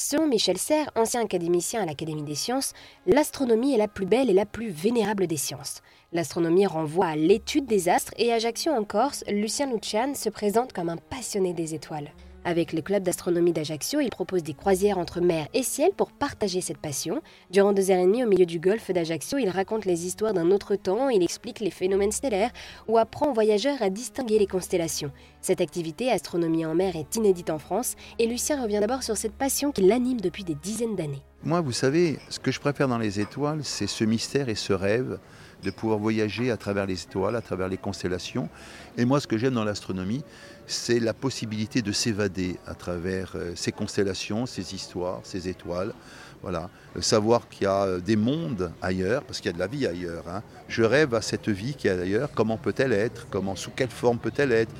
Selon Michel Serres, ancien académicien à l'Académie des sciences, l'astronomie est la plus belle et la plus vénérable des sciences. L'astronomie renvoie à l'étude des astres et à Ajaccio en Corse, Lucien Lucian se présente comme un passionné des étoiles. Avec le club d'astronomie d'Ajaccio, il propose des croisières entre mer et ciel pour partager cette passion. Durant deux heures et demie au milieu du golfe d'Ajaccio, il raconte les histoires d'un autre temps, il explique les phénomènes stellaires ou apprend aux voyageurs à distinguer les constellations. Cette activité, astronomie en mer, est inédite en France et Lucien revient d'abord sur cette passion qui l'anime depuis des dizaines d'années. Moi, vous savez, ce que je préfère dans les étoiles, c'est ce mystère et ce rêve de pouvoir voyager à travers les étoiles, à travers les constellations. Et moi, ce que j'aime dans l'astronomie, c'est la possibilité de s'évader à travers euh, ces constellations, ces histoires, ces étoiles. Voilà, savoir qu'il y a euh, des mondes ailleurs, parce qu'il y a de la vie ailleurs. Hein. Je rêve à cette vie qui est ailleurs. Comment peut-elle être? Comment, sous quelle forme peut-elle être?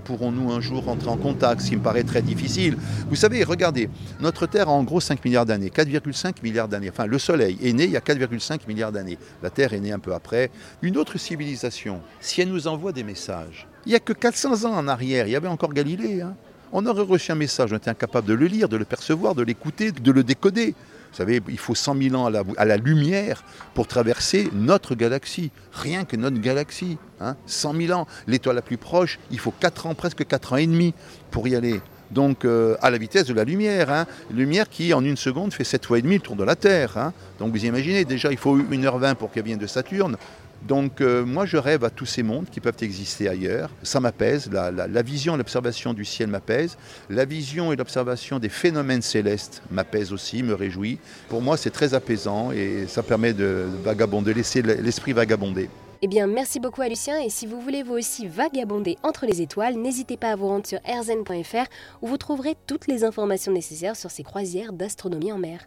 Pourrons-nous un jour rentrer en contact Ce qui me paraît très difficile. Vous savez, regardez, notre Terre a en gros 5 milliards d'années, 4,5 milliards d'années. Enfin, le Soleil est né il y a 4,5 milliards d'années. La Terre est née un peu après. Une autre civilisation, si elle nous envoie des messages, il n'y a que 400 ans en arrière, il y avait encore Galilée. Hein. On aurait reçu un message, on était incapable de le lire, de le percevoir, de l'écouter, de le décoder. Vous savez, il faut 100 000 ans à la, lumière pour traverser notre galaxie. Rien que notre galaxie. Hein. 100 000 ans. L'étoile la plus proche, il faut 4 ans, presque 4 ans et demi pour y aller. Donc euh, à la vitesse de la lumière. Hein. Lumière qui, en une seconde, fait 7 fois et demi le tour de la Terre. Hein. Donc vous imaginez, déjà, il faut 1h20 pour qu'elle vienne de Saturne. Donc euh, moi je rêve à tous ces mondes qui peuvent exister ailleurs. Ça m'apaise, la, vision et l'observation du ciel m'apaise. La vision et l'observation des phénomènes célestes m'apaise aussi, me réjouit. Pour moi c'est très apaisant et ça permet de vagabonder, laisser l'esprit vagabonder. Eh bien, merci beaucoup à Lucien et si vous voulez vous aussi vagabonder entre les étoiles, n'hésitez pas à vous rendre sur rzen.fr où vous trouverez toutes les informations nécessaires sur ces croisières d'astronomie en mer.